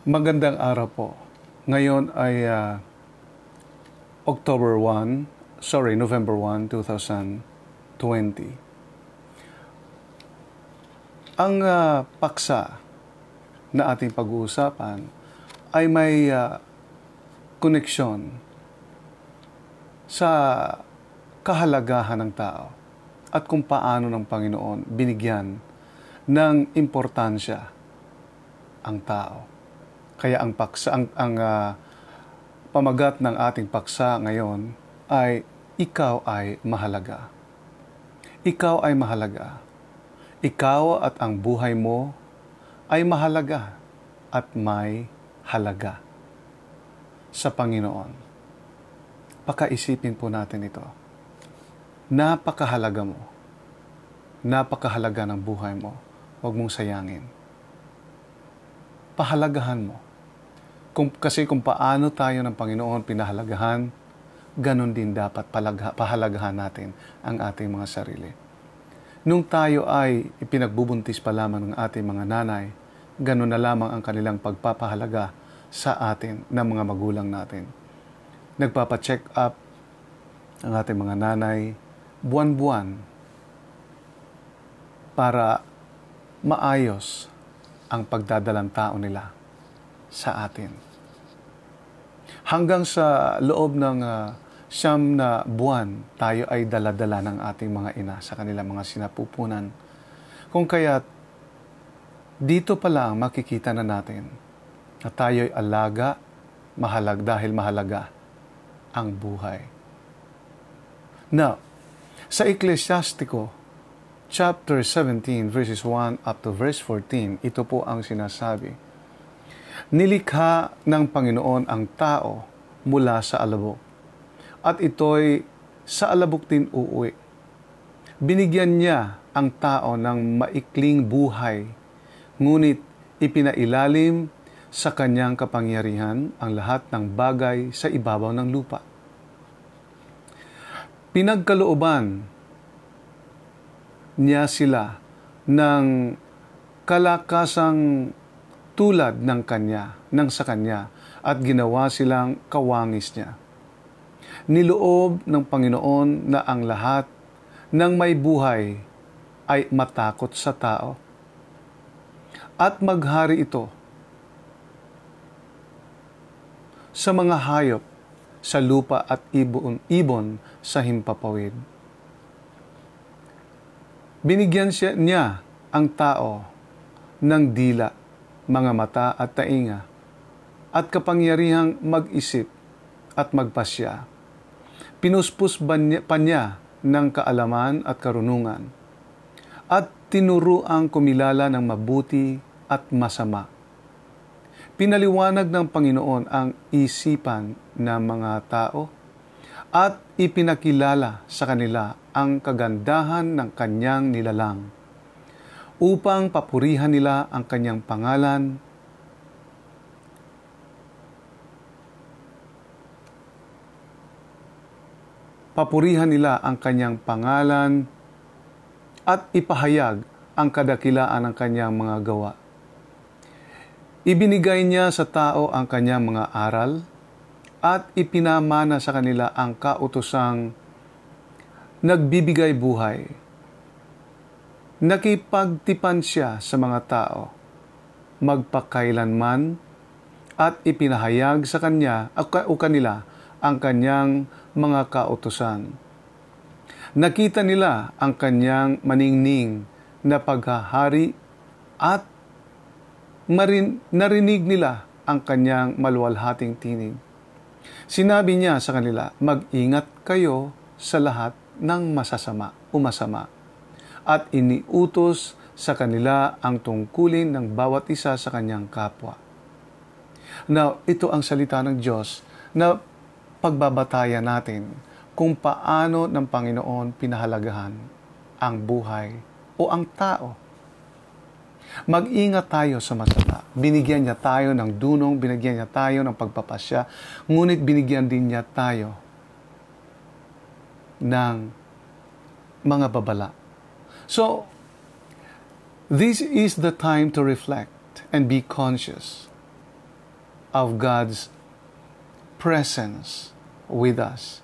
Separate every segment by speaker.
Speaker 1: Magandang araw po. Ngayon ay uh, October 1, sorry, November 1, 2020. Ang uh, paksa na ating pag-uusapan ay may uh, koneksyon sa kahalagahan ng tao at kung paano ng Panginoon binigyan ng importansya ang tao. Kaya ang paksa ang, ang uh, pamagat ng ating paksa ngayon ay ikaw ay mahalaga. Ikaw ay mahalaga. Ikaw at ang buhay mo ay mahalaga at may halaga sa Panginoon. Pakaisipin po natin ito. Napakahalaga mo. Napakahalaga ng buhay mo. Huwag mong sayangin. Pahalagahan mo. Kung, kasi kung paano tayo ng Panginoon pinahalagahan, ganun din dapat palagha, pahalagahan natin ang ating mga sarili. Nung tayo ay ipinagbubuntis pa lamang ng ating mga nanay, ganun na lamang ang kanilang pagpapahalaga sa atin ng mga magulang natin. Nagpapa-check up ang ating mga nanay buwan-buwan para maayos ang pagdadalang tao nila sa atin. Hanggang sa loob ng uh, siyam na buwan, tayo ay daladala ng ating mga ina sa kanilang mga sinapupunan. Kung kaya, dito pa lang makikita na natin na tayo ay alaga, mahalag dahil mahalaga ang buhay. Now, sa Ecclesiastico, chapter 17, verses 1 up to verse 14, ito po ang sinasabi. Nilikha ng Panginoon ang tao mula sa alabok at ito'y sa alabok din uuwi. Binigyan niya ang tao ng maikling buhay, ngunit ipinailalim sa kanyang kapangyarihan ang lahat ng bagay sa ibabaw ng lupa. Pinagkalooban niya sila ng kalakasang tulad ng kanya, ng sa kanya, at ginawa silang kawangis niya niloob ng Panginoon na ang lahat ng may buhay ay matakot sa tao. At maghari ito sa mga hayop sa lupa at ibon, ibon sa himpapawid. Binigyan siya niya ang tao ng dila, mga mata at tainga, at kapangyarihang mag-isip at magpasya pinuspos pa niya ng kaalaman at karunungan at tinuruang kumilala ng mabuti at masama. Pinaliwanag ng Panginoon ang isipan ng mga tao at ipinakilala sa kanila ang kagandahan ng kanyang nilalang upang papurihan nila ang kanyang pangalan papurihan nila ang kanyang pangalan at ipahayag ang kadakilaan ng kanyang mga gawa. Ibinigay niya sa tao ang kanyang mga aral at ipinamana sa kanila ang kautosang nagbibigay buhay. Nakipagtipan siya sa mga tao, magpakailanman at ipinahayag sa kanya o kanila ang kanyang mga kautusan. Nakita nila ang kanyang maningning na paghahari at marin, narinig nila ang kanyang maluwalhating tinig. Sinabi niya sa kanila, mag-ingat kayo sa lahat ng masasama o masama at iniutos sa kanila ang tungkulin ng bawat isa sa kanyang kapwa. Now, ito ang salita ng Diyos na pagbabatayan natin kung paano ng Panginoon pinahalagahan ang buhay o ang tao. Mag-ingat tayo sa masama. Binigyan niya tayo ng dunong, binigyan niya tayo ng pagpapasya, ngunit binigyan din niya tayo ng mga babala. So, this is the time to reflect and be conscious of God's presence with us.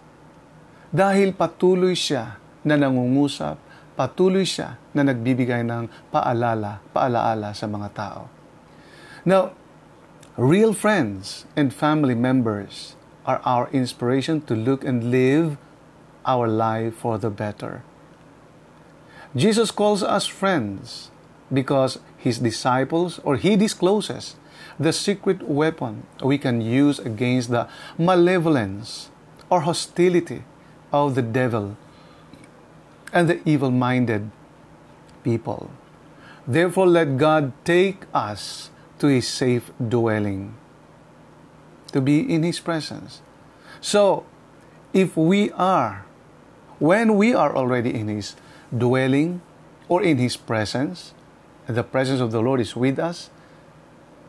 Speaker 1: Dahil patuloy siya na nangungusap, patuloy siya na nagbibigay ng paalala, paalaala sa mga tao. Now, real friends and family members are our inspiration to look and live our life for the better. Jesus calls us friends because his disciples or he discloses the secret weapon we can use against the malevolence or hostility of the devil and the evil minded people. Therefore, let God take us to his safe dwelling, to be in his presence. So, if we are, when we are already in his dwelling or in his presence, the presence of the Lord is with us,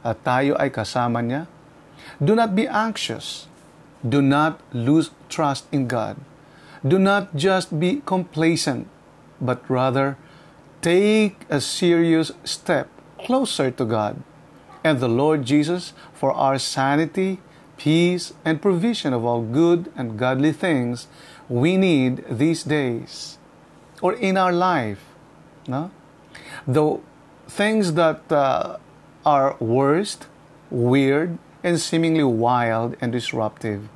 Speaker 1: at tayo ay kasama niya, do not be anxious. Do not lose trust in God. Do not just be complacent, but rather take a serious step closer to God and the Lord Jesus for our sanity, peace, and provision of all good and godly things we need these days or in our life. No? The things that uh, are worst, weird, and seemingly wild and disruptive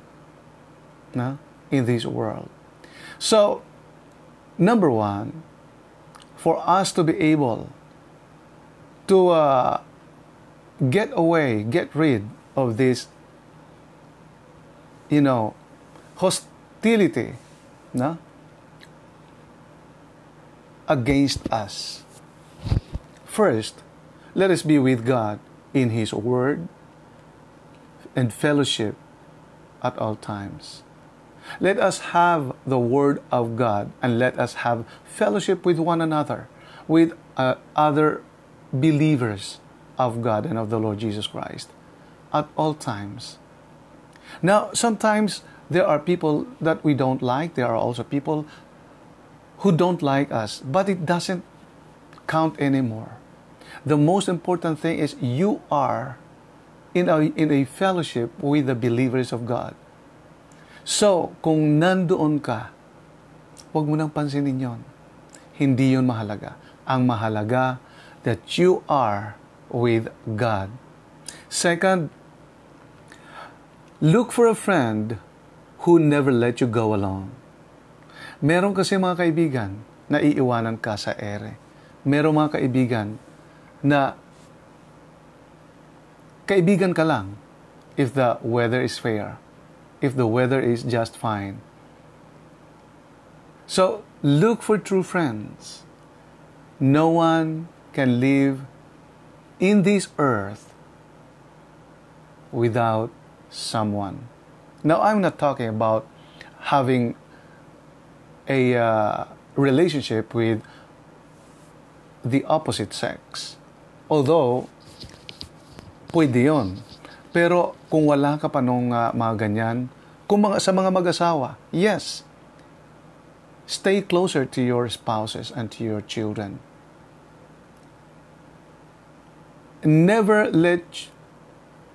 Speaker 1: no? in this world. So, number one, for us to be able to uh, get away, get rid of this, you know, hostility, no? Against us. First, let us be with God in His Word and fellowship at all times. Let us have the Word of God and let us have fellowship with one another, with uh, other believers of God and of the Lord Jesus Christ at all times. Now, sometimes there are people that we don't like, there are also people who don't like us, but it doesn't count anymore. The most important thing is you are in a, in a fellowship with the believers of God. So, kung nandoon ka, huwag mo nang pansinin yon. Hindi yon mahalaga. Ang mahalaga that you are with God. Second, look for a friend who never let you go alone. Meron kasi mga kaibigan na iiwanan ka sa ere. Meron mga kaibigan na kaibigan ka lang if the weather is fair, if the weather is just fine. So, look for true friends. No one can live in this earth without someone. Now, I'm not talking about having a uh, relationship with the opposite sex. Although, pwede yon. Pero kung wala ka pa nung uh, mga ganyan, kung mga, sa mga mag-asawa, yes, stay closer to your spouses and to your children. Never let,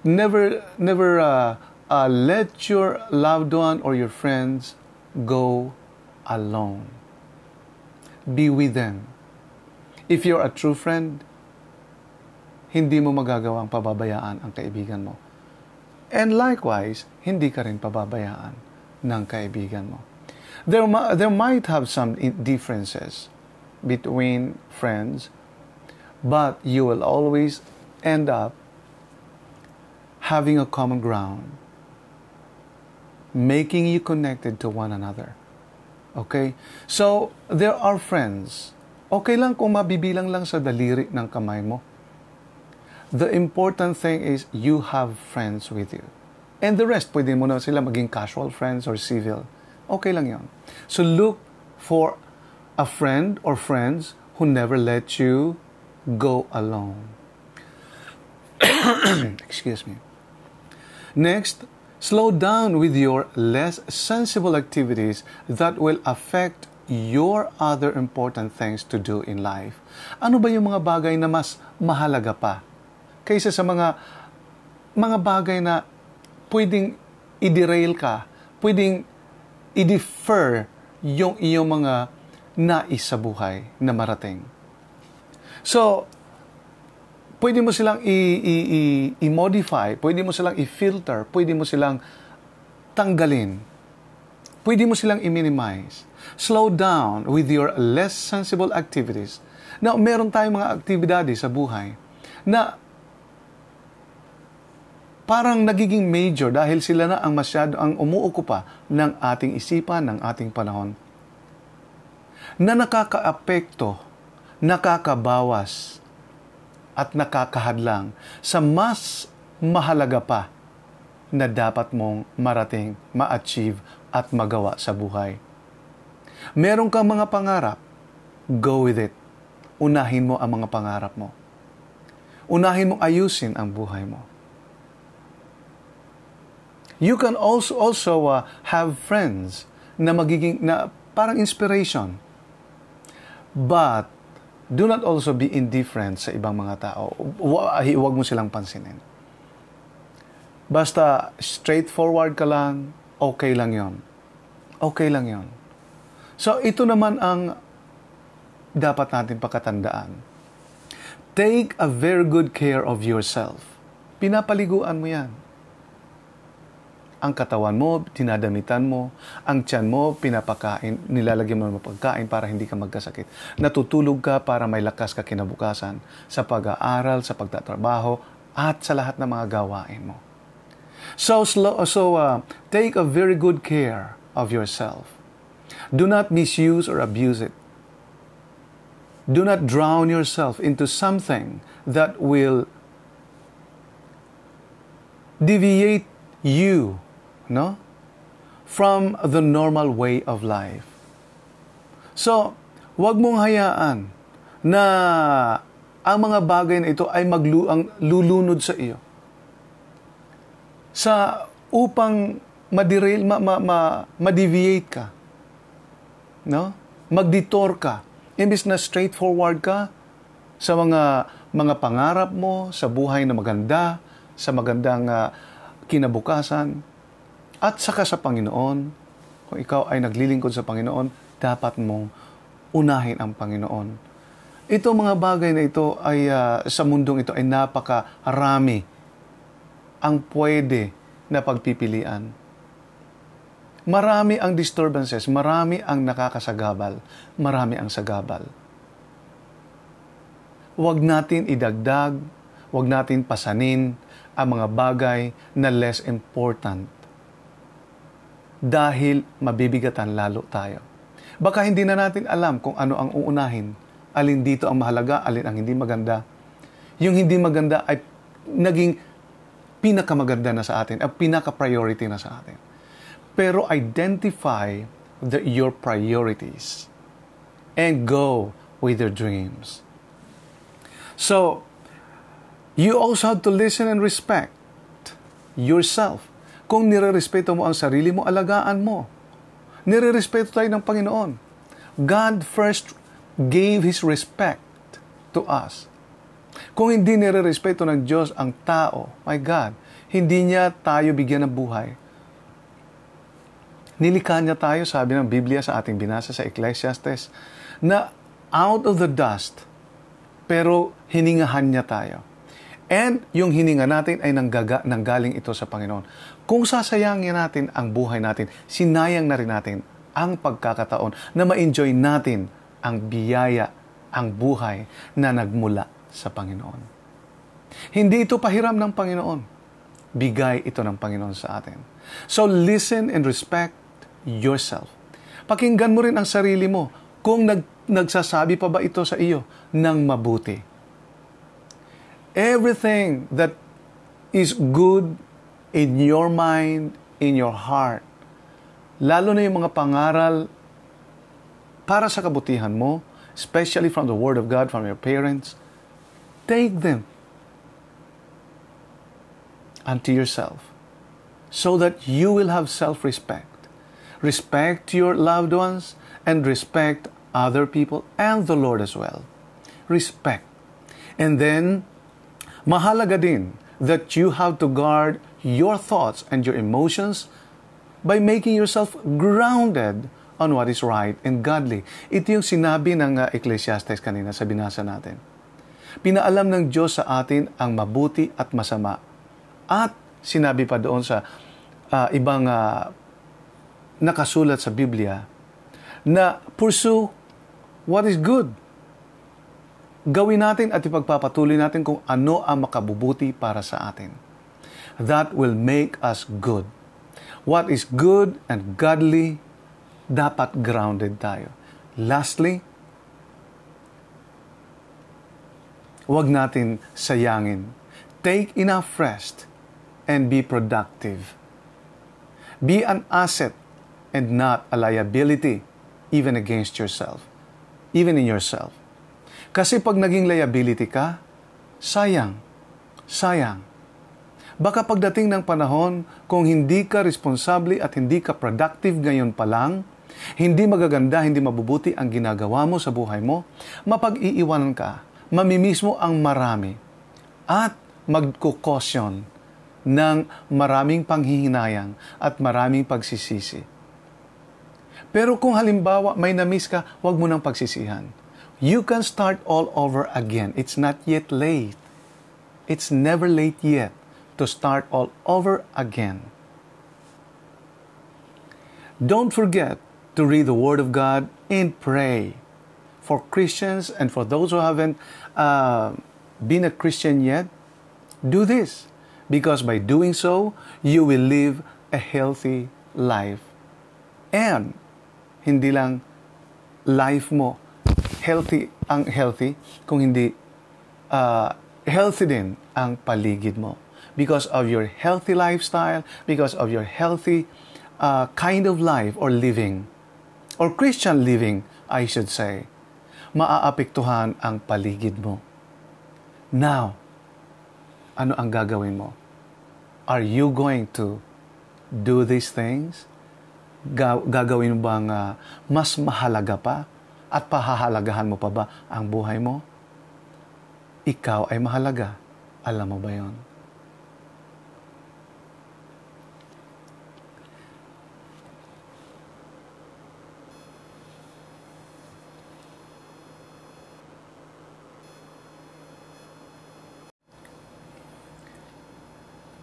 Speaker 1: never, never uh, uh, let your loved one or your friends go alone. Be with them. If you're a true friend, hindi mo magagawang pababayaan ang kaibigan mo. And likewise, hindi ka rin pababayaan ng kaibigan mo. There, there might have some differences between friends, but you will always end up having a common ground, making you connected to one another. Okay? So, there are friends. Okay lang kung mabibilang lang sa daliri ng kamay mo. The important thing is you have friends with you. And the rest, pwede mo na sila maging casual friends or civil. Okay lang yon. So look for a friend or friends who never let you go alone. Excuse me. Next, slow down with your less sensible activities that will affect your other important things to do in life. Ano ba yung mga bagay na mas mahalaga pa kaysa sa mga mga bagay na pwedeng i-derail ka, pwedeng i-defer yung iyong mga nais sa buhay na marating. So, pwede mo silang i-modify, pwede mo silang i-filter, pwede mo silang tanggalin. Pwede mo silang i-minimize. Slow down with your less sensible activities. Now, meron tayong mga aktibidades sa buhay na parang nagiging major dahil sila na ang masyado ang umuukupa ng ating isipan, ng ating panahon. Na nakakaapekto, nakakabawas, at nakakahadlang sa mas mahalaga pa na dapat mong marating, ma-achieve at magawa sa buhay. Meron kang mga pangarap, go with it. Unahin mo ang mga pangarap mo. Unahin mong ayusin ang buhay mo You can also also uh, have friends na magiging na parang inspiration. But do not also be indifferent sa ibang mga tao. Huwag mo silang pansinin. Basta straightforward ka lang, okay lang yon. Okay lang yon. So ito naman ang dapat natin pakatandaan. Take a very good care of yourself. Pinapaliguan mo yan ang katawan mo, dinadamitan mo, ang tiyan mo, pinapakain, nilalagyan mo ng pagkain para hindi ka magkasakit. Natutulog ka para may lakas ka kinabukasan sa pag-aaral, sa pagtatrabaho, at sa lahat ng mga gawain mo. So, slow, so uh, take a very good care of yourself. Do not misuse or abuse it. Do not drown yourself into something that will deviate you no? From the normal way of life. So, wag mong hayaan na ang mga bagay na ito ay maglu ang lulunod sa iyo. Sa upang maderail, ma, ma, ma, ma-deviate ka. No? Magdetour ka. Imbis na straightforward ka sa mga mga pangarap mo, sa buhay na maganda, sa magandang uh, kinabukasan, at saka sa Panginoon, kung ikaw ay naglilingkod sa Panginoon, dapat mong unahin ang Panginoon. Ito mga bagay na ito ay uh, sa mundong ito ay napakarami ang pwede na pagpipilian. Marami ang disturbances, marami ang nakakasagabal, marami ang sagabal. Huwag natin idagdag, huwag natin pasanin ang mga bagay na less important dahil mabibigatan lalo tayo. Baka hindi na natin alam kung ano ang uunahin, alin dito ang mahalaga, alin ang hindi maganda. Yung hindi maganda ay naging pinakamaganda na sa atin, at pinaka-priority na sa atin. Pero identify the, your priorities and go with your dreams. So, you also have to listen and respect yourself kung nirerespeto mo ang sarili mo, alagaan mo. Nirerespeto tayo ng Panginoon. God first gave His respect to us. Kung hindi nirerespeto ng Diyos ang tao, my God, hindi niya tayo bigyan ng buhay. Nilikha niya tayo, sabi ng Biblia sa ating binasa sa Ecclesiastes, na out of the dust, pero hiningahan niya tayo. And yung hininga natin ay nanggaga, nanggaling ito sa Panginoon. Kung sasayangin natin ang buhay natin, sinayang na rin natin ang pagkakataon na ma-enjoy natin ang biyaya, ang buhay na nagmula sa Panginoon. Hindi ito pahiram ng Panginoon. Bigay ito ng Panginoon sa atin. So listen and respect yourself. Pakinggan mo rin ang sarili mo kung nag, nagsasabi pa ba ito sa iyo ng mabuti everything that is good in your mind, in your heart, lalo na yung mga pangaral para sa kabutihan mo, especially from the Word of God, from your parents, take them unto yourself so that you will have self-respect. Respect your loved ones and respect other people and the Lord as well. Respect. And then, Mahalaga din that you have to guard your thoughts and your emotions by making yourself grounded on what is right and godly. Ito yung sinabi ng uh, Ecclesiastes kanina sa binasa natin. Pinaalam ng Diyos sa atin ang mabuti at masama. At sinabi pa doon sa uh, ibang uh, nakasulat sa Biblia na pursue what is good. Gawin natin at ipagpapatuloy natin kung ano ang makabubuti para sa atin. That will make us good. What is good and godly, dapat grounded tayo. Lastly, huwag natin sayangin. Take enough rest and be productive. Be an asset and not a liability even against yourself, even in yourself. Kasi pag naging liability ka, sayang, sayang. Baka pagdating ng panahon, kung hindi ka responsable at hindi ka productive ngayon pa lang, hindi magaganda, hindi mabubuti ang ginagawa mo sa buhay mo, mapag-iiwanan ka, mamimiss mo ang marami, at magkukosyon ng maraming panghihinayang at maraming pagsisisi. Pero kung halimbawa may na-miss ka, huwag mo nang pagsisihan. You can start all over again. It's not yet late. It's never late yet to start all over again. Don't forget to read the Word of God and pray. For Christians and for those who haven't uh, been a Christian yet, do this. Because by doing so, you will live a healthy life. And hindi lang life mo healthy ang healthy, kung hindi uh, healthy din ang paligid mo because of your healthy lifestyle, because of your healthy uh, kind of life or living, or Christian living, I should say, maaapektuhan ang paligid mo. Now, ano ang gagawin mo? Are you going to do these things? Gagawin mo bang uh, mas mahalaga pa at pahahalagahan mo pa ba ang buhay mo? Ikaw ay mahalaga. Alam mo ba yon?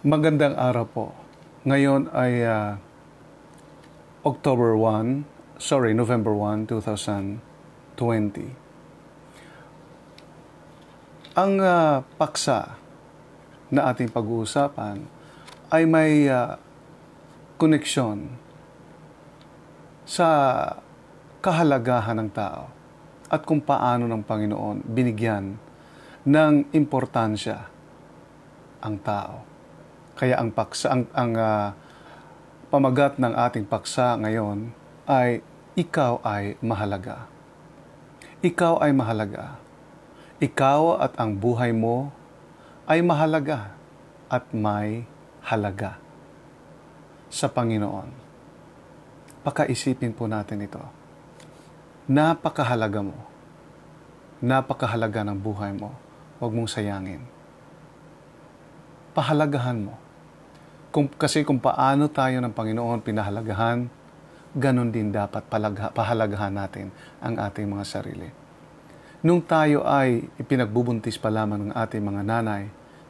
Speaker 1: Magandang araw po. Ngayon ay uh, October 1, sorry, November 1, 2020. Ang uh, paksa na ating pag-uusapan ay may uh, koneksyon sa kahalagahan ng tao at kung paano ng Panginoon binigyan ng importansya ang tao. Kaya ang paksa ang, ang uh, pamagat ng ating paksa ngayon ay ikaw ay mahalaga. Ikaw ay mahalaga. Ikaw at ang buhay mo ay mahalaga at may halaga sa Panginoon. Pakaisipin po natin ito. Napakahalaga mo. Napakahalaga ng buhay mo. Huwag mong sayangin. Pahalagahan mo kung, kasi kung paano tayo ng Panginoon pinahalagahan, ganon din dapat palagha, pahalagahan natin ang ating mga sarili. Nung tayo ay ipinagbubuntis pa lamang ng ating mga nanay,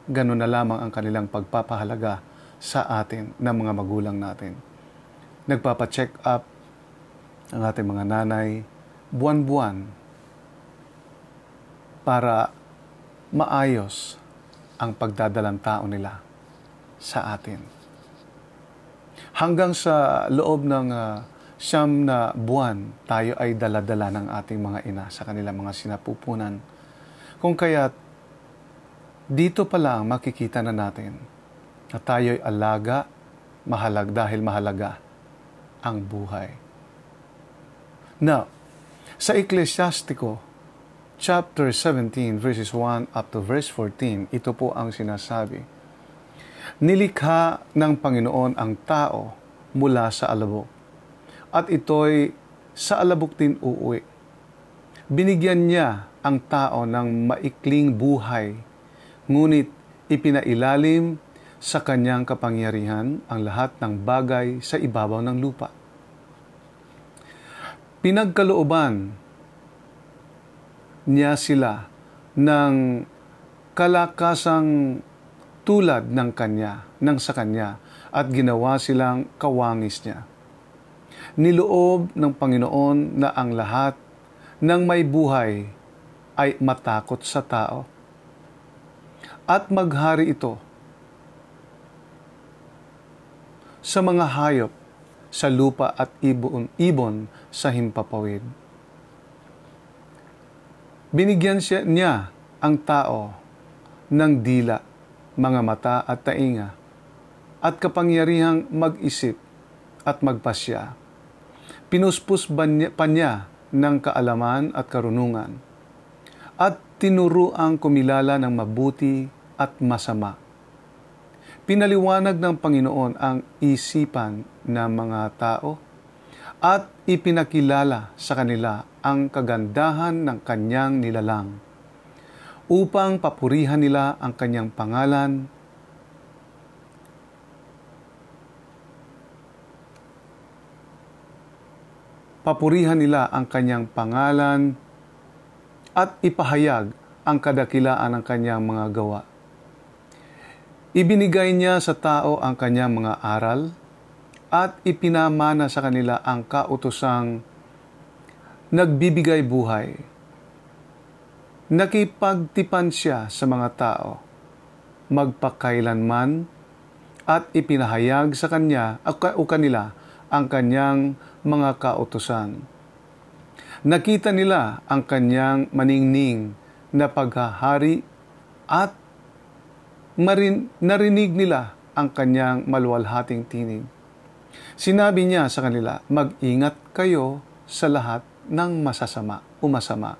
Speaker 1: ganon na lamang ang kanilang pagpapahalaga sa atin ng mga magulang natin. Nagpapa-check up ang ating mga nanay buwan-buwan para maayos ang pagdadalang tao nila sa atin hanggang sa loob ng uh, siyam na buwan, tayo ay daladala ng ating mga ina sa kanilang mga sinapupunan. Kung kaya dito pa lang makikita na natin na tayo ay alaga, mahalag dahil mahalaga ang buhay. Now, sa Ecclesiastico, chapter 17, verses 1 up to verse 14, ito po ang sinasabi Nilikha ng Panginoon ang tao mula sa alabok. At ito'y sa alabok din uuwi. Binigyan niya ang tao ng maikling buhay, ngunit ipinailalim sa kanyang kapangyarihan ang lahat ng bagay sa ibabaw ng lupa. Pinagkalooban niya sila ng kalakasang tulad ng kanya, ng sa kanya, at ginawa silang kawangis niya. Niloob ng Panginoon na ang lahat ng may buhay ay matakot sa tao. At maghari ito sa mga hayop sa lupa at ibon, ibon sa himpapawid. Binigyan siya niya ang tao ng dila, mga mata at tainga, at kapangyarihang mag-isip at magpasya. Pinuspos pa niya ng kaalaman at karunungan, at tinuruang kumilala ng mabuti at masama. Pinaliwanag ng Panginoon ang isipan ng mga tao at ipinakilala sa kanila ang kagandahan ng kanyang nilalang upang papurihan nila ang kanyang pangalan papurihan nila ang kanyang pangalan at ipahayag ang kadakilaan ng kanyang mga gawa. Ibinigay niya sa tao ang kanyang mga aral at ipinamana sa kanila ang kautosang nagbibigay buhay. Nakipagtipan siya sa mga tao, magpakailanman at ipinahayag sa kanya o kanila ang kanyang mga kautosan. Nakita nila ang kanyang maningning na paghahari at marin, narinig nila ang kanyang maluwalhating tinig. Sinabi niya sa kanila, mag-ingat kayo sa lahat ng masasama o masama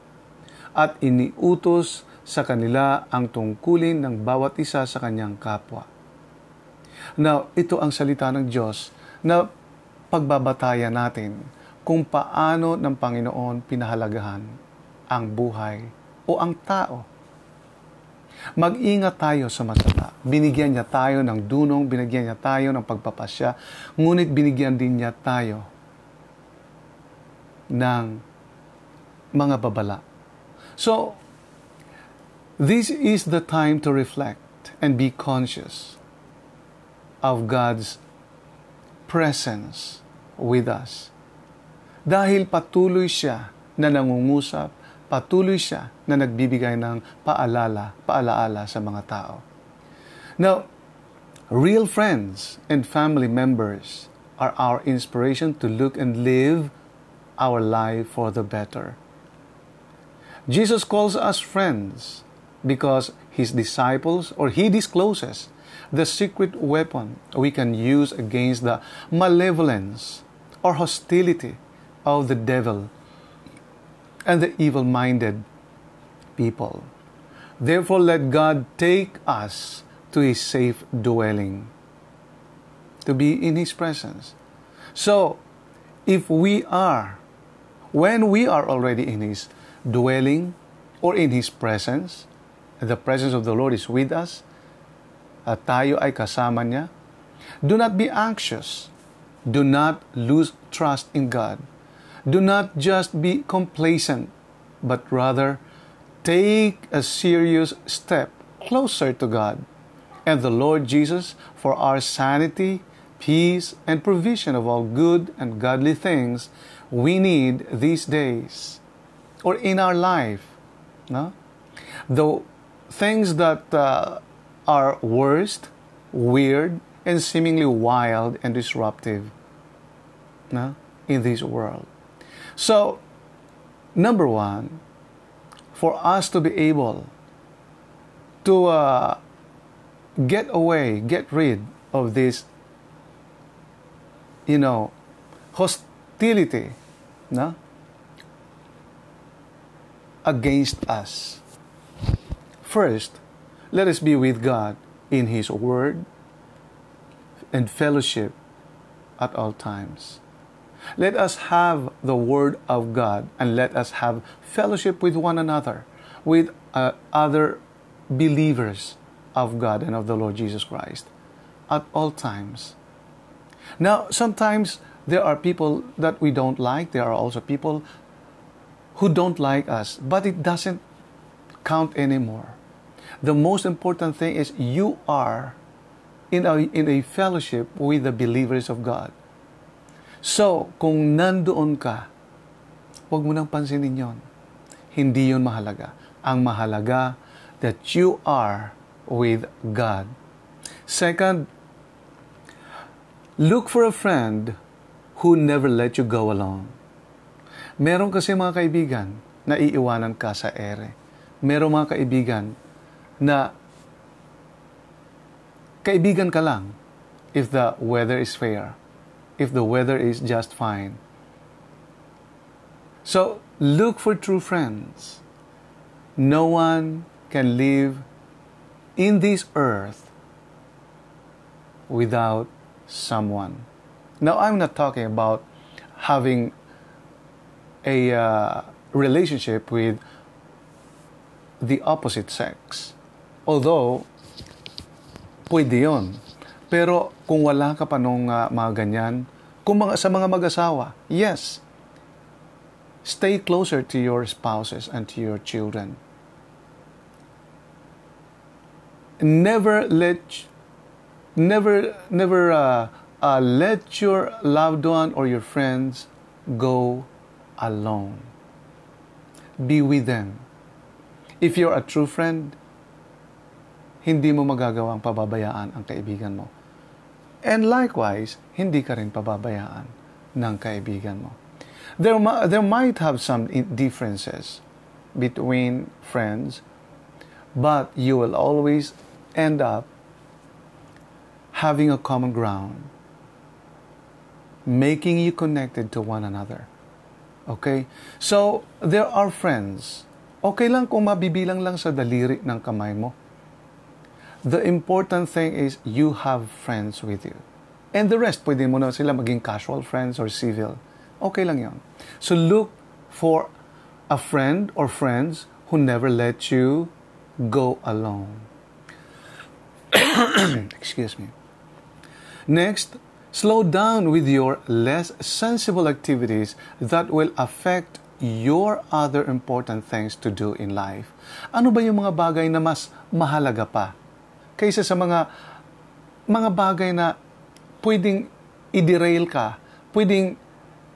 Speaker 1: at iniutos sa kanila ang tungkulin ng bawat isa sa kanyang kapwa. Now, ito ang salita ng Diyos na pagbabatayan natin kung paano ng Panginoon pinahalagahan ang buhay o ang tao. Mag-ingat tayo sa masama. Binigyan niya tayo ng dunong, binigyan niya tayo ng pagpapasya, ngunit binigyan din niya tayo ng mga babala. So, this is the time to reflect and be conscious of God's presence with us dahil patuloy siya na nangungusap, patuloy siya na nagbibigay ng paalala, paalaala sa mga tao. Now, real friends and family members are our inspiration to look and live our life for the better. Jesus calls us friends because his disciples or he discloses the secret weapon we can use against the malevolence or hostility of the devil and the evil minded people. Therefore, let God take us to his safe dwelling, to be in his presence. So, if we are, when we are already in his dwelling or in his presence, the presence of the Lord is with us, at tayo ay kasama niya, do not be anxious. Do not lose trust in God do not just be complacent, but rather take a serious step closer to God and the Lord Jesus for our sanity, peace, and provision of all good and godly things we need these days or in our life. No? The things that uh, are worst, weird, and seemingly wild and disruptive no? in this world. So, number one, for us to be able to uh, get away, get rid of this, you know, hostility, no? against us. First, let us be with God in His Word and fellowship at all times. Let us have the Word of God and let us have fellowship with one another, with uh, other believers of God and of the Lord Jesus Christ at all times. Now, sometimes there are people that we don't like. There are also people who don't like us, but it doesn't count anymore. The most important thing is you are in a, in a fellowship with the believers of God. So, kung nandoon ka, huwag mo nang pansinin yon. Hindi yon mahalaga. Ang mahalaga that you are with God. Second, look for a friend who never let you go alone. Meron kasi mga kaibigan na iiwanan ka sa ere. Meron mga kaibigan na kaibigan ka lang if the weather is fair, if the weather is just fine. So, look for true friends. No one can live in this earth without someone. Now, I'm not talking about having a uh, relationship with the opposite sex. Although, pwede yon. Pero kung wala ka pa nung uh, mga ganyan, kung mga, sa mga mag-asawa, yes, stay closer to your spouses and to your children. Never let, never, never uh, uh, let your loved one or your friends go alone. Be with them. If you're a true friend, hindi mo magagawang pababayaan ang kaibigan mo. And likewise, hindi ka rin pababayaan ng kaibigan mo. There, there might have some differences between friends, but you will always end up having a common ground, making you connected to one another. Okay? So, there are friends. Okay lang kung mabibilang lang sa daliri ng kamay mo. The important thing is you have friends with you. And the rest, pwede mo na sila maging casual friends or civil. Okay lang yon. So look for a friend or friends who never let you go alone. Excuse me. Next, Slow down with your less sensible activities that will affect your other important things to do in life. Ano ba yung mga bagay na mas mahalaga pa kaysa sa mga mga bagay na pwedeng i-derail ka, pwedeng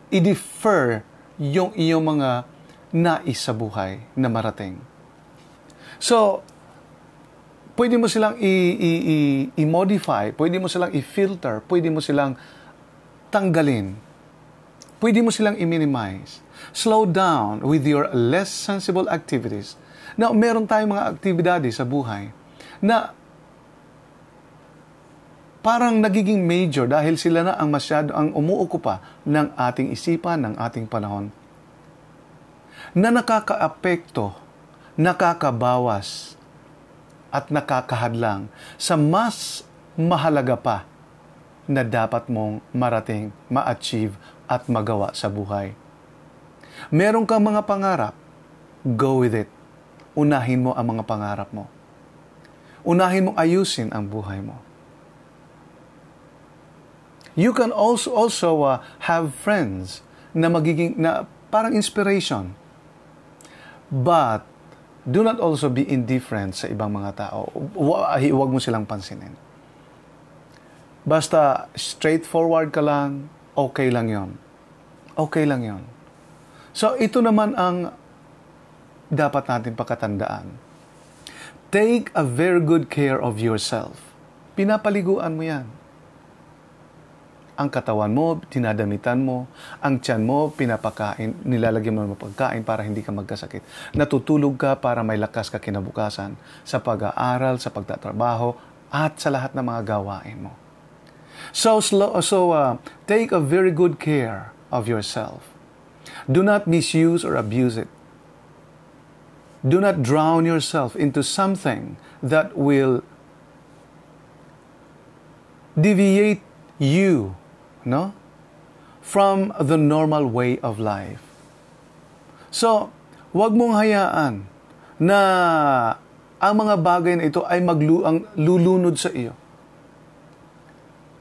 Speaker 1: i-defer yung iyong mga nais sa buhay na marating. So, pwede mo silang i-modify, pwede mo silang i-filter, pwede mo silang tanggalin. Pwede mo silang i-minimize. Slow down with your less sensible activities. Now, meron tayong mga aktibidades sa buhay na parang nagiging major dahil sila na ang masyado ang umuukupa ng ating isipan, ng ating panahon na nakakaapekto, nakakabawas at nakakahadlang sa mas mahalaga pa na dapat mong marating, ma-achieve at magawa sa buhay. Meron kang mga pangarap, go with it. Unahin mo ang mga pangarap mo. Unahin mong ayusin ang buhay mo. You can also also uh, have friends na magiging na parang inspiration. But do not also be indifferent sa ibang mga tao. Huwag mo silang pansinin. Basta straightforward ka lang, okay lang yon. Okay lang yon. So, ito naman ang dapat natin pakatandaan. Take a very good care of yourself. Pinapaliguan mo yan ang katawan mo, dinadamitan mo, ang tiyan mo, pinapakain, nilalagyan mo ng pagkain para hindi ka magkasakit. Natutulog ka para may lakas ka kinabukasan sa pag-aaral, sa pagtatrabaho, at sa lahat ng mga gawain mo. So, slow, so uh, take a very good care of yourself. Do not misuse or abuse it. Do not drown yourself into something that will deviate you no? From the normal way of life. So, wag mong hayaan na ang mga bagay na ito ay maglu ang lulunod sa iyo.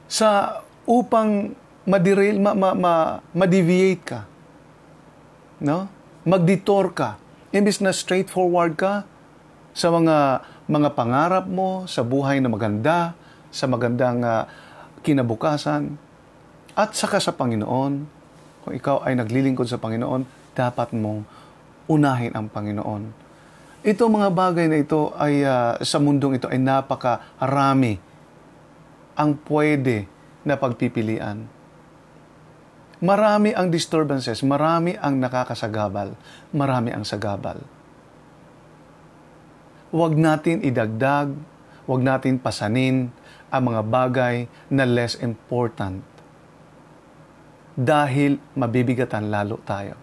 Speaker 1: Sa upang maderail, ma, ma, ma, ma-deviate ka. No? Magdetour ka. Imbis na straightforward ka sa mga mga pangarap mo, sa buhay na maganda, sa magandang uh, kinabukasan, at saka sa Panginoon, kung ikaw ay naglilingkod sa Panginoon, dapat mong unahin ang Panginoon ito mga bagay na ito ay uh, sa mundong ito ay napakarami ang pwede na pagpipilian. Marami ang disturbances, marami ang nakakasagabal, marami ang sagabal. Huwag natin idagdag, huwag natin pasanin ang mga bagay na less important dahil mabibigatan lalo tayo.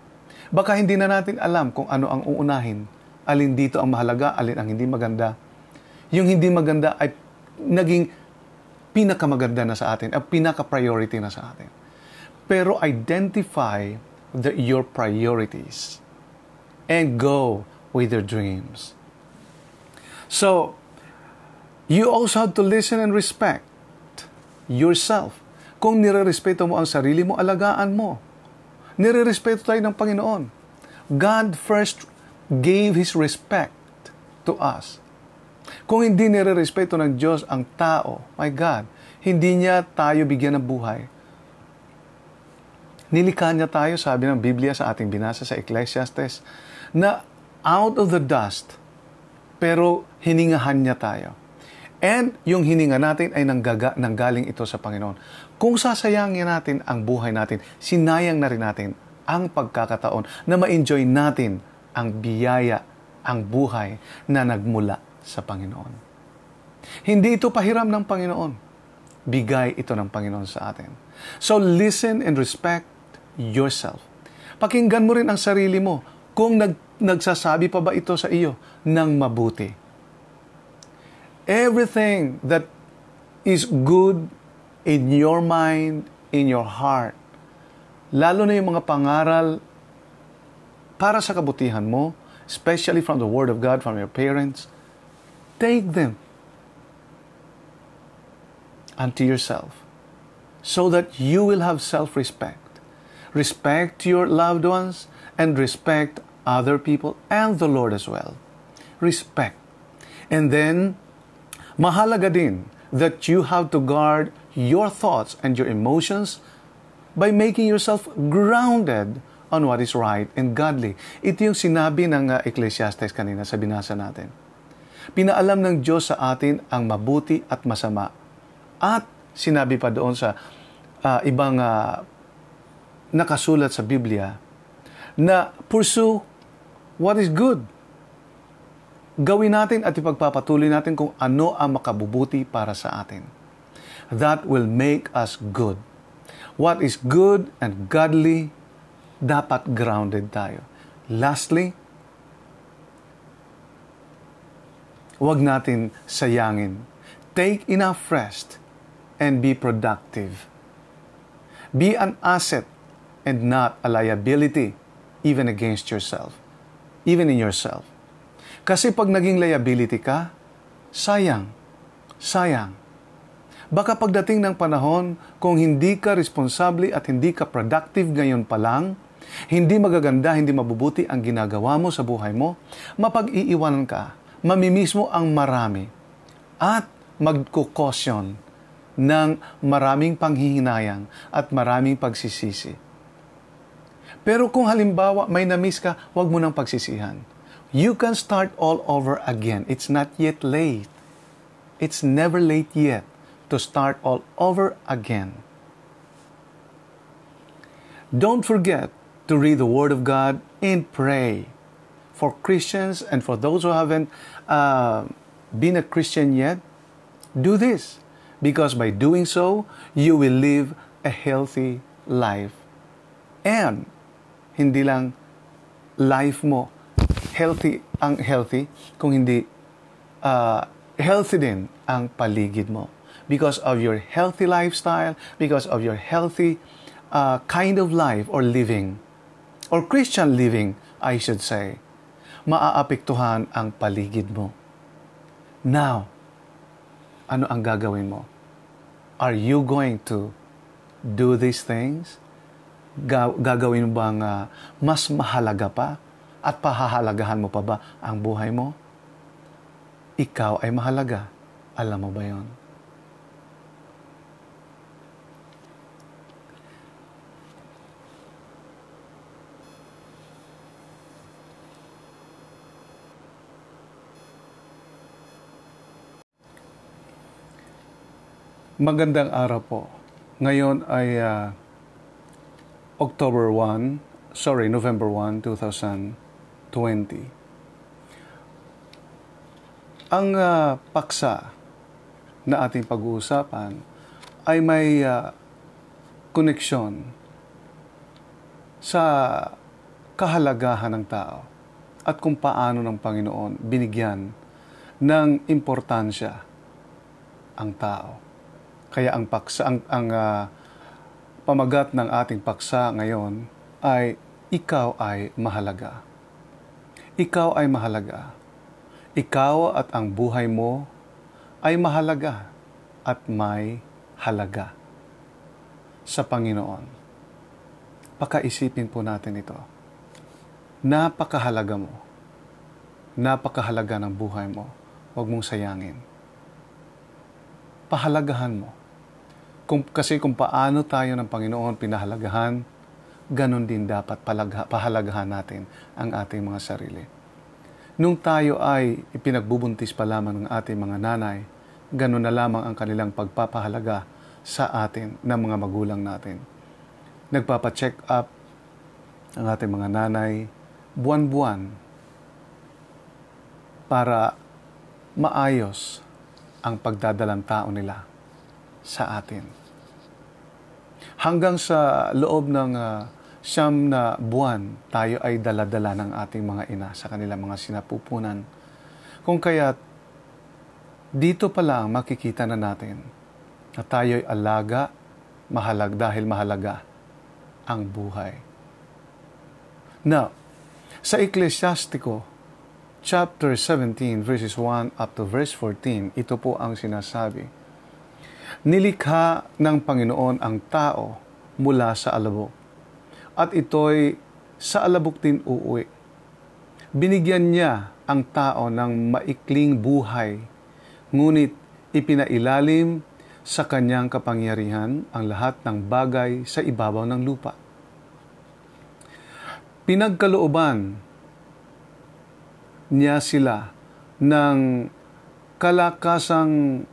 Speaker 1: Baka hindi na natin alam kung ano ang uunahin alin dito ang mahalaga, alin ang hindi maganda. Yung hindi maganda ay naging pinakamaganda na sa atin, at pinaka-priority na sa atin. Pero identify the, your priorities and go with your dreams. So, you also have to listen and respect yourself. Kung nire-respeto mo ang sarili mo, alagaan mo. Nire-respeto tayo ng Panginoon. God first gave His respect to us. Kung hindi nire-respeto ng Diyos ang tao, my God, hindi niya tayo bigyan ng buhay. Nilikha niya tayo, sabi ng Biblia sa ating binasa sa Ecclesiastes, na out of the dust, pero hiningahan niya tayo. And yung hininga natin ay nanggaga, nanggaling ito sa Panginoon. Kung sasayangin natin ang buhay natin, sinayang na rin natin ang pagkakataon na ma-enjoy natin ang biyaya, ang buhay na nagmula sa Panginoon. Hindi ito pahiram ng Panginoon. Bigay ito ng Panginoon sa atin. So listen and respect yourself. Pakinggan mo rin ang sarili mo kung nag, nagsasabi pa ba ito sa iyo ng mabuti. Everything that is good in your mind, in your heart, lalo na yung mga pangaral para sa kabutihan mo, especially from the Word of God, from your parents, take them unto yourself so that you will have self respect. Respect your loved ones and respect other people and the Lord as well. Respect. And then, mahalaga din that you have to guard your thoughts and your emotions by making yourself grounded on what is right and godly. Ito yung sinabi ng uh, Ecclesiastes kanina sa binasa natin. Pinaalam ng Diyos sa atin ang mabuti at masama. At sinabi pa doon sa uh, ibang uh, nakasulat sa Biblia na pursue what is good. Gawin natin at ipagpapatuloy natin kung ano ang makabubuti para sa atin. That will make us good. What is good and godly dapat grounded tayo. Lastly, huwag natin sayangin. Take enough rest and be productive. Be an asset and not a liability even against yourself, even in yourself. Kasi pag naging liability ka, sayang, sayang. Baka pagdating ng panahon, kung hindi ka responsable at hindi ka productive ngayon pa lang, hindi magaganda, hindi mabubuti ang ginagawa mo sa buhay mo, mapag-iiwanan ka, mamimiss mo ang marami, at magkukosyon ng maraming panghihinayang at maraming pagsisisi. Pero kung halimbawa may namiss ka, huwag mo nang pagsisihan. You can start all over again. It's not yet late. It's never late yet to start all over again. Don't forget to read the Word of God and pray. For Christians and for those who haven't uh, been a Christian yet, do this. Because by doing so, you will live a healthy life. And, hindi lang life mo, healthy ang healthy, kung hindi uh, healthy din ang paligid mo. Because of your healthy lifestyle, because of your healthy uh, kind of life or living, or Christian living, I should say, maaapektuhan ang paligid mo. Now, ano ang gagawin mo? Are you going to do these things? Gagawin mo bang uh, mas mahalaga pa at pahahalagahan mo pa ba ang buhay mo? Ikaw ay mahalaga. Alam mo ba yon? Magandang araw po. Ngayon ay uh, October 1, sorry, November 1, 2020. Ang uh, paksa na ating pag-uusapan ay may uh, koneksyon sa kahalagahan ng tao at kung paano ng Panginoon binigyan ng importansya ang tao. Kaya ang paksa ang, ang uh, pamagat ng ating paksa ngayon ay ikaw ay mahalaga. Ikaw ay mahalaga. Ikaw at ang buhay mo ay mahalaga at may halaga sa Panginoon. Pakaisipin po natin ito. Napakahalaga mo. Napakahalaga ng buhay mo. Huwag mong sayangin. Pahalagahan mo kung, kasi kung paano tayo ng Panginoon pinahalagahan, ganun din dapat palagha, pahalagahan natin ang ating mga sarili. Nung tayo ay ipinagbubuntis pa lamang ng ating mga nanay, ganun na lamang ang kanilang pagpapahalaga sa atin ng mga magulang natin. Nagpapa-check up ang ating mga nanay buwan-buwan para maayos ang pagdadalang tao nila sa atin. Hanggang sa loob ng uh, siyam na buwan, tayo ay daladala ng ating mga ina sa kanilang mga sinapupunan. Kung kaya dito pa lang makikita na natin na tayo'y alaga, mahalag dahil mahalaga ang buhay. Now, sa Ecclesiastico, chapter 17, verses 1 up to verse 14, ito po ang sinasabi Nilikha ng Panginoon ang tao mula sa alabok. At ito'y sa alabok din uuwi. Binigyan niya ang tao ng maikling buhay, ngunit ipinailalim sa kanyang kapangyarihan ang lahat ng bagay sa ibabaw ng lupa. Pinagkalooban niya sila ng kalakasang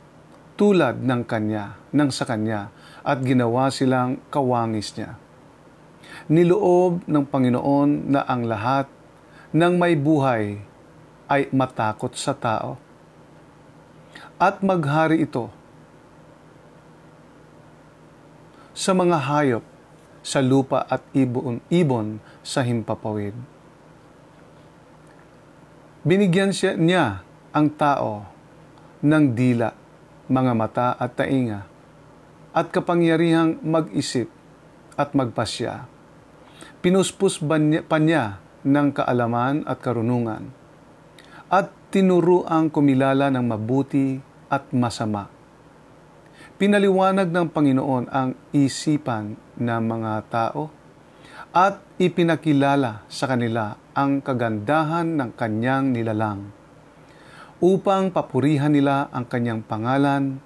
Speaker 1: tulad ng kanya, ng sa kanya, at ginawa silang kawangis niya. Niloob ng Panginoon na ang lahat ng may buhay ay matakot sa tao. At maghari ito sa mga hayop sa lupa at ibon, ibon sa himpapawid. Binigyan siya niya ang tao ng dila mga mata at tainga, at kapangyarihang mag-isip at magpasya. Pinuspos pa niya ng kaalaman at karunungan, at tinuruang kumilala ng mabuti at masama. Pinaliwanag ng Panginoon ang isipan ng mga tao at ipinakilala sa kanila ang kagandahan ng kanyang nilalang upang papurihan nila ang kanyang pangalan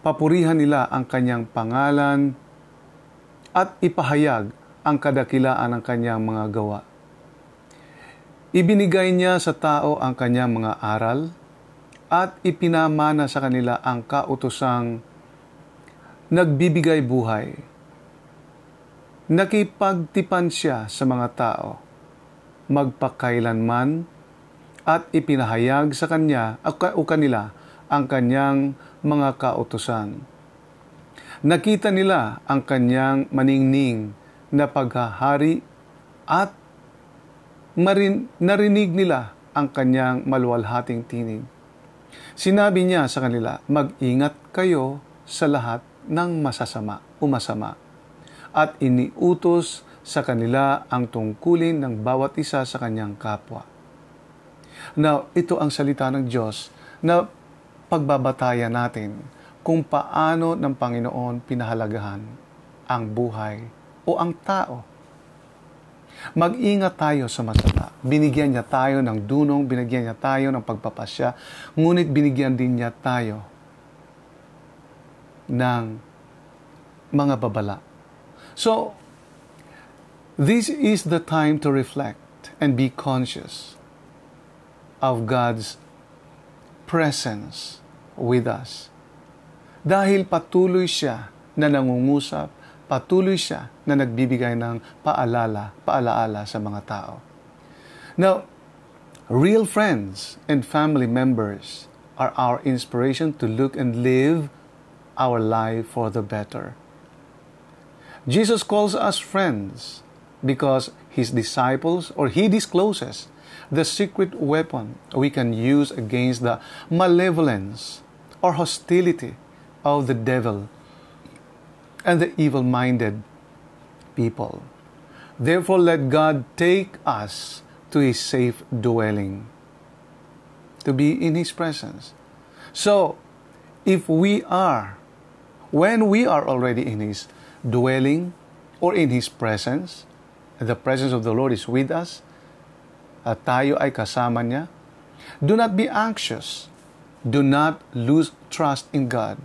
Speaker 1: papurihan nila ang kanyang pangalan at ipahayag ang kadakilaan ng kanyang mga gawa. Ibinigay niya sa tao ang kanyang mga aral at ipinamana sa kanila ang kautosang nagbibigay buhay nakipagtipan siya sa mga tao, magpakailanman, at ipinahayag sa kanya o kanila ang kanyang mga kautusan. Nakita nila ang kanyang maningning na paghahari at marin, narinig nila ang kanyang maluwalhating tinig. Sinabi niya sa kanila, mag-ingat kayo sa lahat ng masasama o masama at iniutos sa kanila ang tungkulin ng bawat isa sa kanyang kapwa. Now, ito ang salita ng Diyos na pagbabatayan natin kung paano ng Panginoon pinahalagahan ang buhay o ang tao. Mag-ingat tayo sa masama. Binigyan niya tayo ng dunong, binigyan niya tayo ng pagpapasya, ngunit binigyan din niya tayo ng mga babala. So, this is the time to reflect and be conscious of God's presence with us. Dahil patuloy siya na nangungusap, patuloy siya na nagbibigay ng paalala, paalaala sa mga tao. Now, real friends and family members are our inspiration to look and live our life for the better. Jesus calls us friends because his disciples or he discloses the secret weapon we can use against the malevolence or hostility of the devil and the evil minded people. Therefore, let God take us to his safe dwelling, to be in his presence. So, if we are, when we are already in his dwelling or in his presence, the presence of the Lord is with us, at tayo ay kasama niya, do not be anxious. Do not lose trust in God.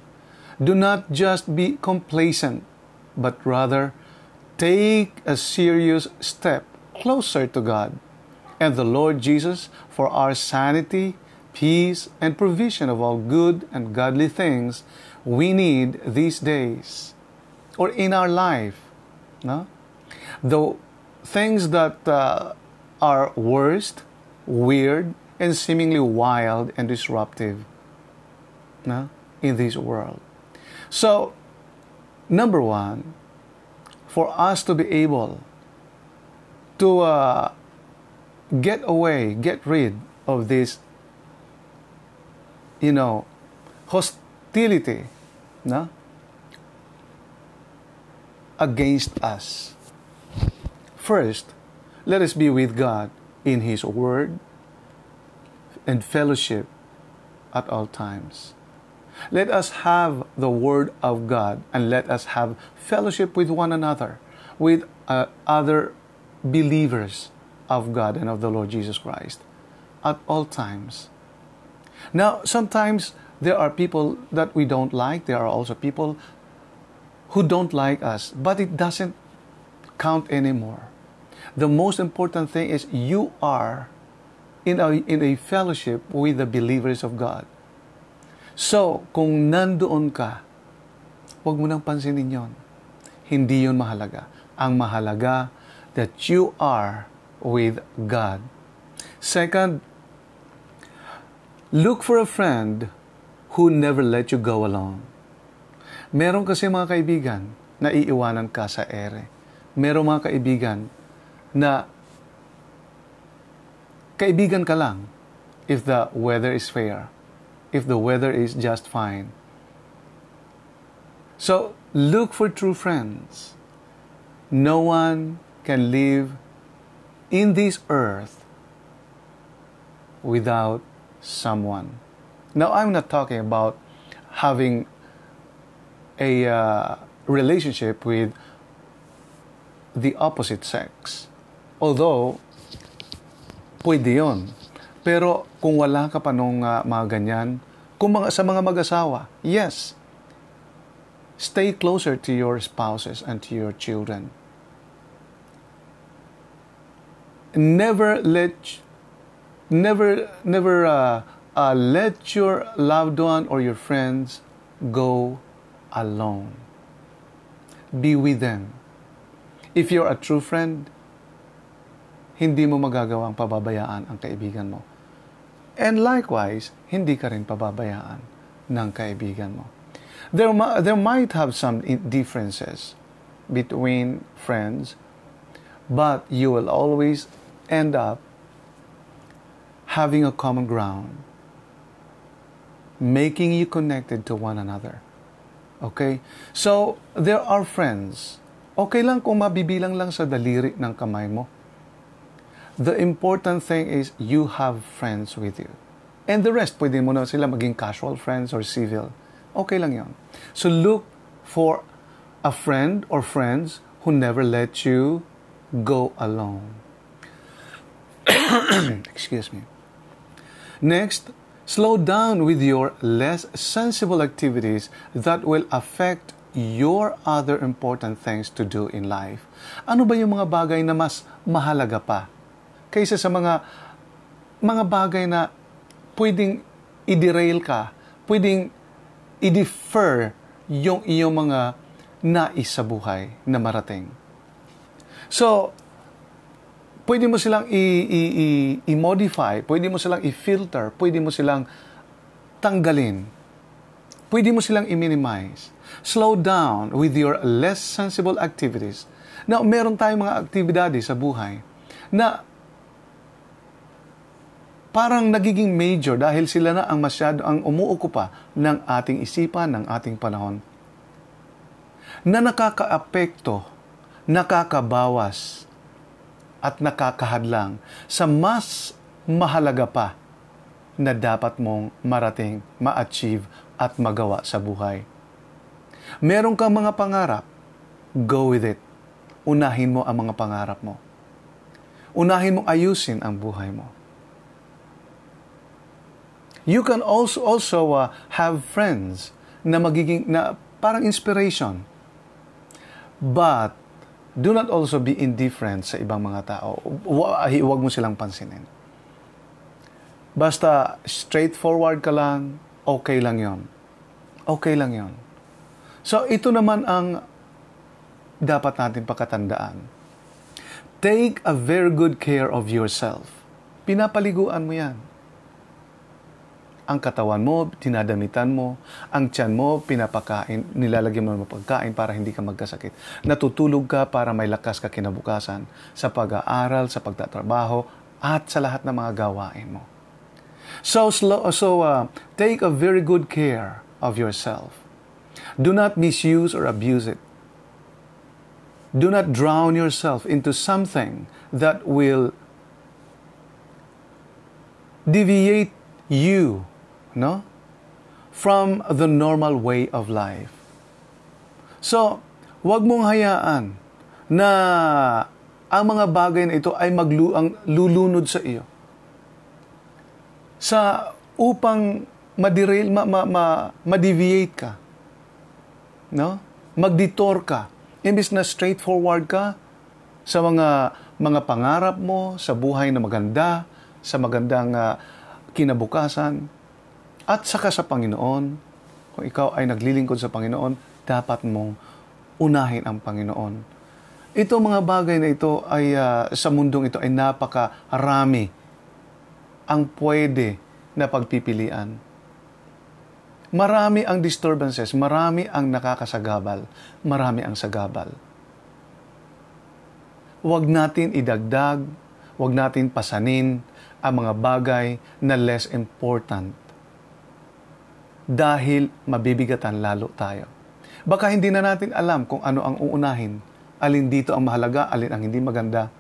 Speaker 1: Do not just be complacent, but rather take a serious step closer to God and the Lord Jesus for our sanity, peace, and provision of all good and godly things we need these days or in our life. No? The things that uh, are worst, weird, and seemingly wild and disruptive no? in this world. So, number one, for us to be able to uh, get away, get rid of this, you know, hostility, no? Against us. First, let us be with God in His Word and fellowship at all times. Let us have the Word of God and let us have fellowship with one another, with uh, other believers of God and of the Lord Jesus Christ at all times. Now, sometimes there are people that we don't like, there are also people who don't like us, but it doesn't count anymore. The most important thing is you are in a, in a fellowship with the believers of God. So, kung nandoon ka, huwag mo nang pansinin yon. Hindi yon mahalaga. Ang mahalaga that you are with God. Second, look for a friend who never let you go alone. Meron kasi mga kaibigan na iiwanan ka sa ere. Meron mga kaibigan na kaibigan ka lang if the weather is fair if the weather is just fine. So look for true friends. No one can live in this earth without someone. Now, I'm not talking about having a uh, relationship with the opposite sex. Although, pwede yun. Pero kung wala ka pa nung uh, mga ganyan, kung mga, sa mga mag-asawa, yes, stay closer to your spouses and to your children. Never let, never, never uh, uh, let your loved one or your friends go alone. Be with them. If you're a true friend, hindi mo magagawang pababayaan ang kaibigan mo And likewise, hindi ka rin pababayaan ng kaibigan mo. There, there might have some differences between friends, but you will always end up having a common ground, making you connected to one another. Okay? So, there are friends Okay lang kung mabibilang lang sa daliri ng kamay mo. The important thing is you have friends with you. And the rest, pwede mo na sila maging casual friends or civil. Okay lang yon. So look for a friend or friends who never let you go alone. Excuse me. Next, slow down with your less sensible activities that will affect your other important things to do in life. Ano ba yung mga bagay na mas mahalaga pa kaysa sa mga mga bagay na pwedeng i-derail ka, pwedeng i-defer yung iyong mga nais sa buhay na marating. So, pwede mo silang i-modify, pwede mo silang i-filter, pwede mo silang tanggalin, pwede mo silang i-minimize slow down with your less sensible activities. Now, meron tayong mga aktibidades sa buhay na parang nagiging major dahil sila na ang masyado ang umuukupa ng ating isipan, ng ating panahon. Na nakakaapekto, nakakabawas, at nakakahadlang sa mas mahalaga pa na dapat mong marating, ma-achieve at magawa sa buhay. Meron kang mga pangarap, go with it. Unahin mo ang mga pangarap mo. Unahin mo ayusin ang buhay mo. You can also also uh, have friends na magiging na parang inspiration. But do not also be indifferent sa ibang mga tao. Huwag mo silang pansinin. Basta straightforward ka lang, okay lang yon. Okay lang yon. So ito naman ang dapat natin pakatandaan. Take a very good care of yourself. Pinapaliguan mo yan. Ang katawan mo, tinadamitan mo. Ang tiyan mo, pinapakain, nilalagyan mo ng pagkain para hindi ka magkasakit. Natutulog ka para may lakas ka kinabukasan sa pag-aaral, sa pagtatrabaho, at sa lahat ng mga gawain mo. So, so uh, take a very good care of yourself. Do not misuse or abuse it. Do not drown yourself into something that will deviate you, no? From the normal way of life. So, wag mong hayaan na ang mga bagay na ito ay maglu ang lulunod sa iyo. Sa upang ma-derail, ma, ma, ma, ma-deviate ka no? Magditor ka. Imbis na straightforward ka sa mga mga pangarap mo, sa buhay na maganda, sa magandang uh, kinabukasan, at saka sa Panginoon, kung ikaw ay naglilingkod sa Panginoon, dapat mong unahin ang Panginoon. Ito mga bagay na ito ay uh, sa mundong ito ay napakarami ang pwede na pagpipilian. Marami ang disturbances, marami ang nakakasagabal, marami ang sagabal. Huwag natin idagdag, huwag natin pasanin ang mga bagay na less important dahil mabibigatan lalo tayo. Baka hindi na natin alam kung ano ang uunahin, alin dito ang mahalaga, alin ang hindi maganda.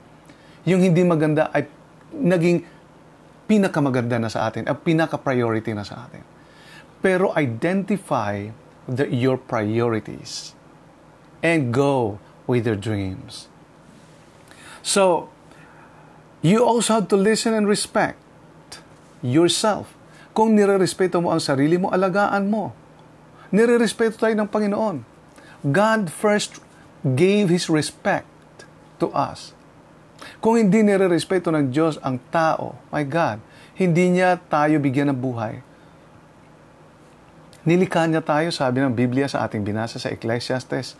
Speaker 1: Yung hindi maganda ay naging pinakamaganda na sa atin, ang pinaka-priority na sa atin pero identify the, your priorities and go with your dreams. So, you also have to listen and respect yourself. Kung nire-respeto mo ang sarili mo, alagaan mo. Nire-respeto tayo ng Panginoon. God first gave His respect to us. Kung hindi nire-respeto ng Diyos ang tao, my God, hindi niya tayo bigyan ng buhay Nilikha niya tayo, sabi ng Biblia sa ating binasa sa Ecclesiastes,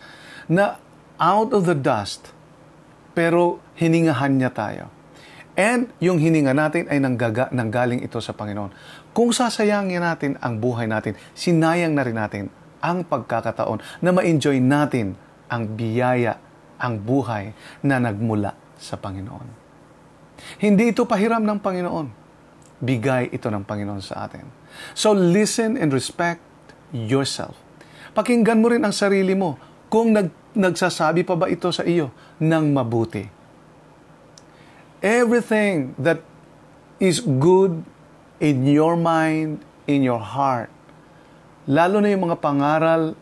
Speaker 1: na out of the dust, pero hiningahan niya tayo. And yung hininga natin ay nanggaga, nanggaling ito sa Panginoon. Kung sasayangin natin ang buhay natin, sinayang na rin natin ang pagkakataon na ma-enjoy natin ang biyaya, ang buhay na nagmula sa Panginoon. Hindi ito pahiram ng Panginoon. Bigay ito ng Panginoon sa atin. So listen and respect yourself. Pakinggan mo rin ang sarili mo. Kung nag, nagsasabi pa ba ito sa iyo ng mabuti? Everything that is good in your mind, in your heart, lalo na yung mga pangaral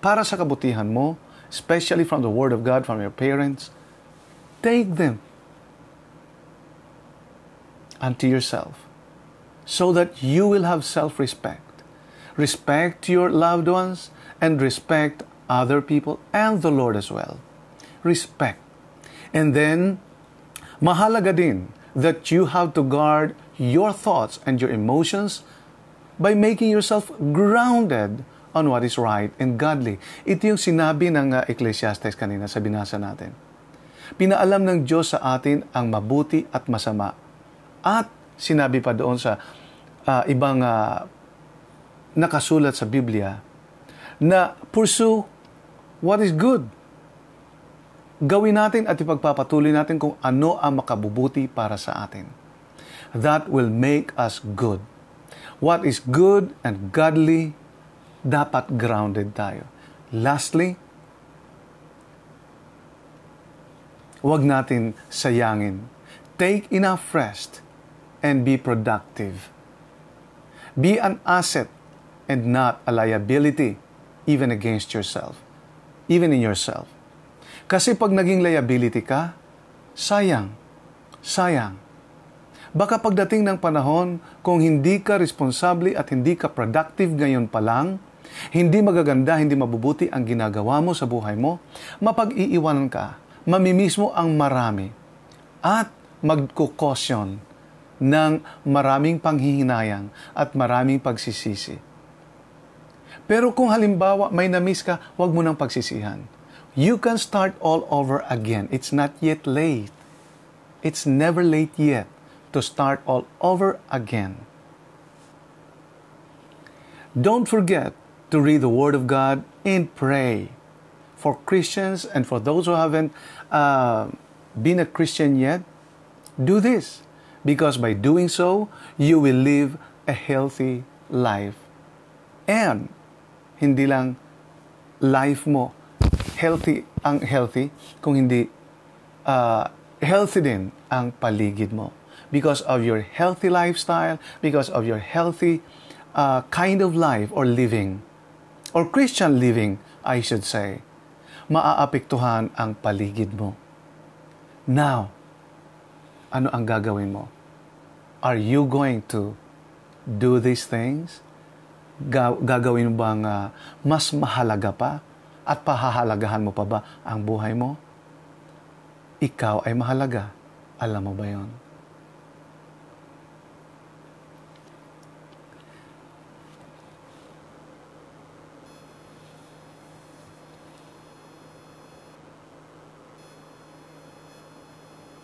Speaker 1: para sa kabutihan mo, especially from the Word of God, from your parents, take them unto yourself so that you will have self respect. Respect your loved ones and respect other people and the Lord as well. Respect. And then, mahalaga din that you have to guard your thoughts and your emotions by making yourself grounded on what is right and godly. Ito yung sinabi ng uh, Ecclesiastes kanina sa binasa natin. Pinaalam ng Diyos sa atin ang mabuti at masama. At sinabi pa doon sa uh, ibang uh, nakasulat sa Biblia na pursue what is good. Gawin natin at ipagpapatuloy natin kung ano ang makabubuti para sa atin. That will make us good. What is good and godly, dapat grounded tayo. Lastly, huwag natin sayangin. Take enough rest and be productive. Be an asset and not a liability even against yourself, even in yourself. Kasi pag naging liability ka, sayang, sayang. Baka pagdating ng panahon, kung hindi ka responsable at hindi ka productive ngayon pa lang, hindi magaganda, hindi mabubuti ang ginagawa mo sa buhay mo, mapag-iiwanan ka, mamimiss mo ang marami, at magkukosyon ng maraming panghihinayang at maraming pagsisisi. Pero kung halimbawa may na-miss ka, huwag mo nang pagsisihan. You can start all over again. It's not yet late. It's never late yet to start all over again. Don't forget to read the Word of God and pray. For Christians and for those who haven't uh, been a Christian yet, do this. Because by doing so, you will live a healthy life. And hindi lang life mo healthy ang healthy kung hindi uh, healthy din ang paligid mo because of your healthy lifestyle because of your healthy uh, kind of life or living or Christian living I should say maaapektuhan ang paligid mo now ano ang gagawin mo are you going to do these things gagawin mo bang uh, mas mahalaga pa at pahahalagahan mo pa ba ang buhay mo? Ikaw ay mahalaga. Alam mo ba yon?